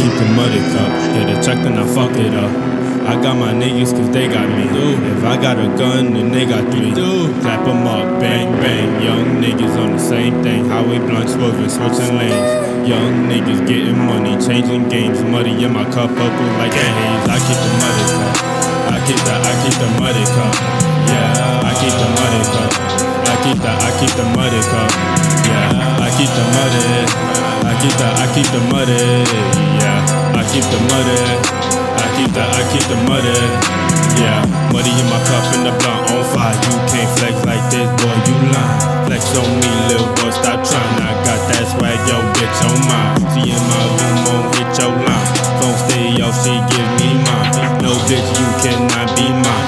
keep the muddy cup. Get a check, then I fuck it up. I got my niggas cause they got me. If I got a gun, then they got three. Clap 'em up, bang, bang. Young niggas on the same thing. Highway blunt swerving, switching lanes. Young niggas getting money, changing games. Muddy in my cup, purple like a haze. I keep the muddy cup. I keep the, I keep the muddy cup. Yeah, I keep the muddy cup. I keep the, I keep the muddy cup. Yeah, I keep the, I keep the money, Yeah, I keep the money. I keep the, I keep the muddy. Yeah, Money in my cup and the blunt on fire. You can't flex like this, boy, you lying. Flex on me, little boy, stop trying. I got that swag, yo, bitch, on mine. See in my room, won't hit your line. Phone stay off, she give me mine. No, bitch, you cannot be mine.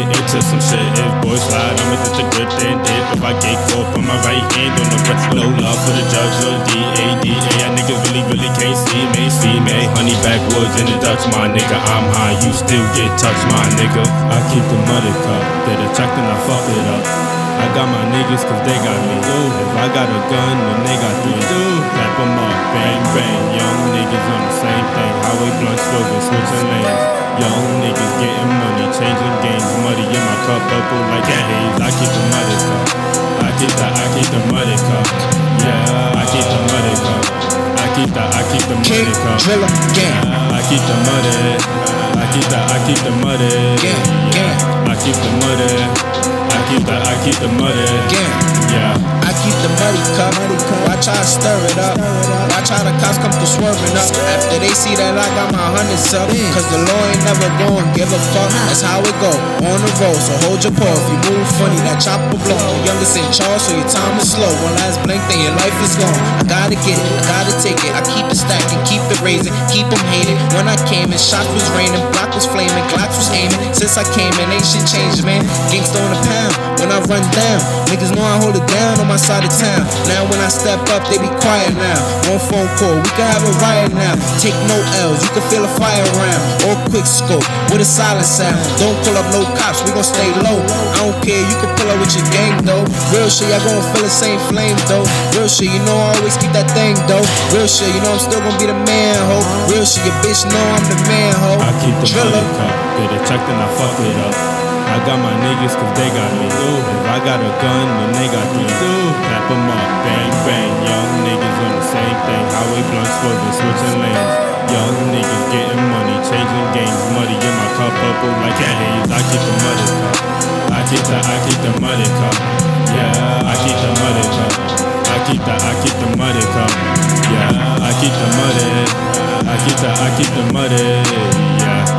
Get into some shit. If boys slide, I'ma just a good then dip. If I get caught, put my right hand on the breast. No love for the judge or DA, DA. Y'all niggas really, really can't see me, see me. Honey backwoods in the Dutch, my nigga. I'm high, you still get touched, my nigga. I keep the muddy cup, get a check then I fuck it up. I got my niggas cause they got me. If I got a gun, then they got three. Clap 'em up, bang, bang. Young niggas on the same thing. Highway blunt swerving, switching lanes. Young niggas getting money, purple like a haze. I keep the muddy cup. I keep the, I keep the muddy cup. Yeah, I keep the muddy cup. I keep the, I keep the muddy cup. Yeah, I keep the muddy. I keep the, I keep the muddy. Gang, gang. I keep the muddy. I keep the, I keep the muddy. Yeah. I the muddy cup. Why try to stir it up? Why try the cops come through swerving up? After they see that I got my hundreds up. Cause the law ain't never gon' give a fuck. That's how it go. On the road, so hold your paw. If you move funny, that chopper blow. The youngest in charge, so your time is slow. One last blink, then your life is gone. I gotta get it, I gotta take it. I keep it stacking, keep it raising, keep them hating. When I came in, shots was raining, block was flaming, Glocks was aiming. Since I came in, ain't shit changed, man. Gangsta on the pound. When I run down, niggas know I hold it down on my side of town. Now when I step up, they be quiet now. One phone call, we can have a riot now. Take no L's, you can feel a fire around. Or quick scope with a silent sound. Don't pull up no cops, we gon' stay low. I don't care, you can pull up with your gang though. Real shit, y'all gon' feel the same flame though. Real shit, you know I always keep that thing though. Real shit, you know I'm still gon' be the man ho. Real shit, your bitch know I'm the man ho. I keep the Driller. Money cup, get a check then I fuck it up. I got my niggas cause they got me. If I got a gun, then they got three. Clap 'em up, bang, bang. Young niggas on the same thing. Highway blunt swerving, switching lanes. Young niggas getting money, changing games. Muddy in my cup, purple like a haze. I keep the muddy cup. I keep the, I keep the muddy cup. Yeah, I keep the muddy cup. I keep the, I keep the muddy cup. The the, the. Yeah, I keep the muddy. I keep the, I keep the muddy. Yeah.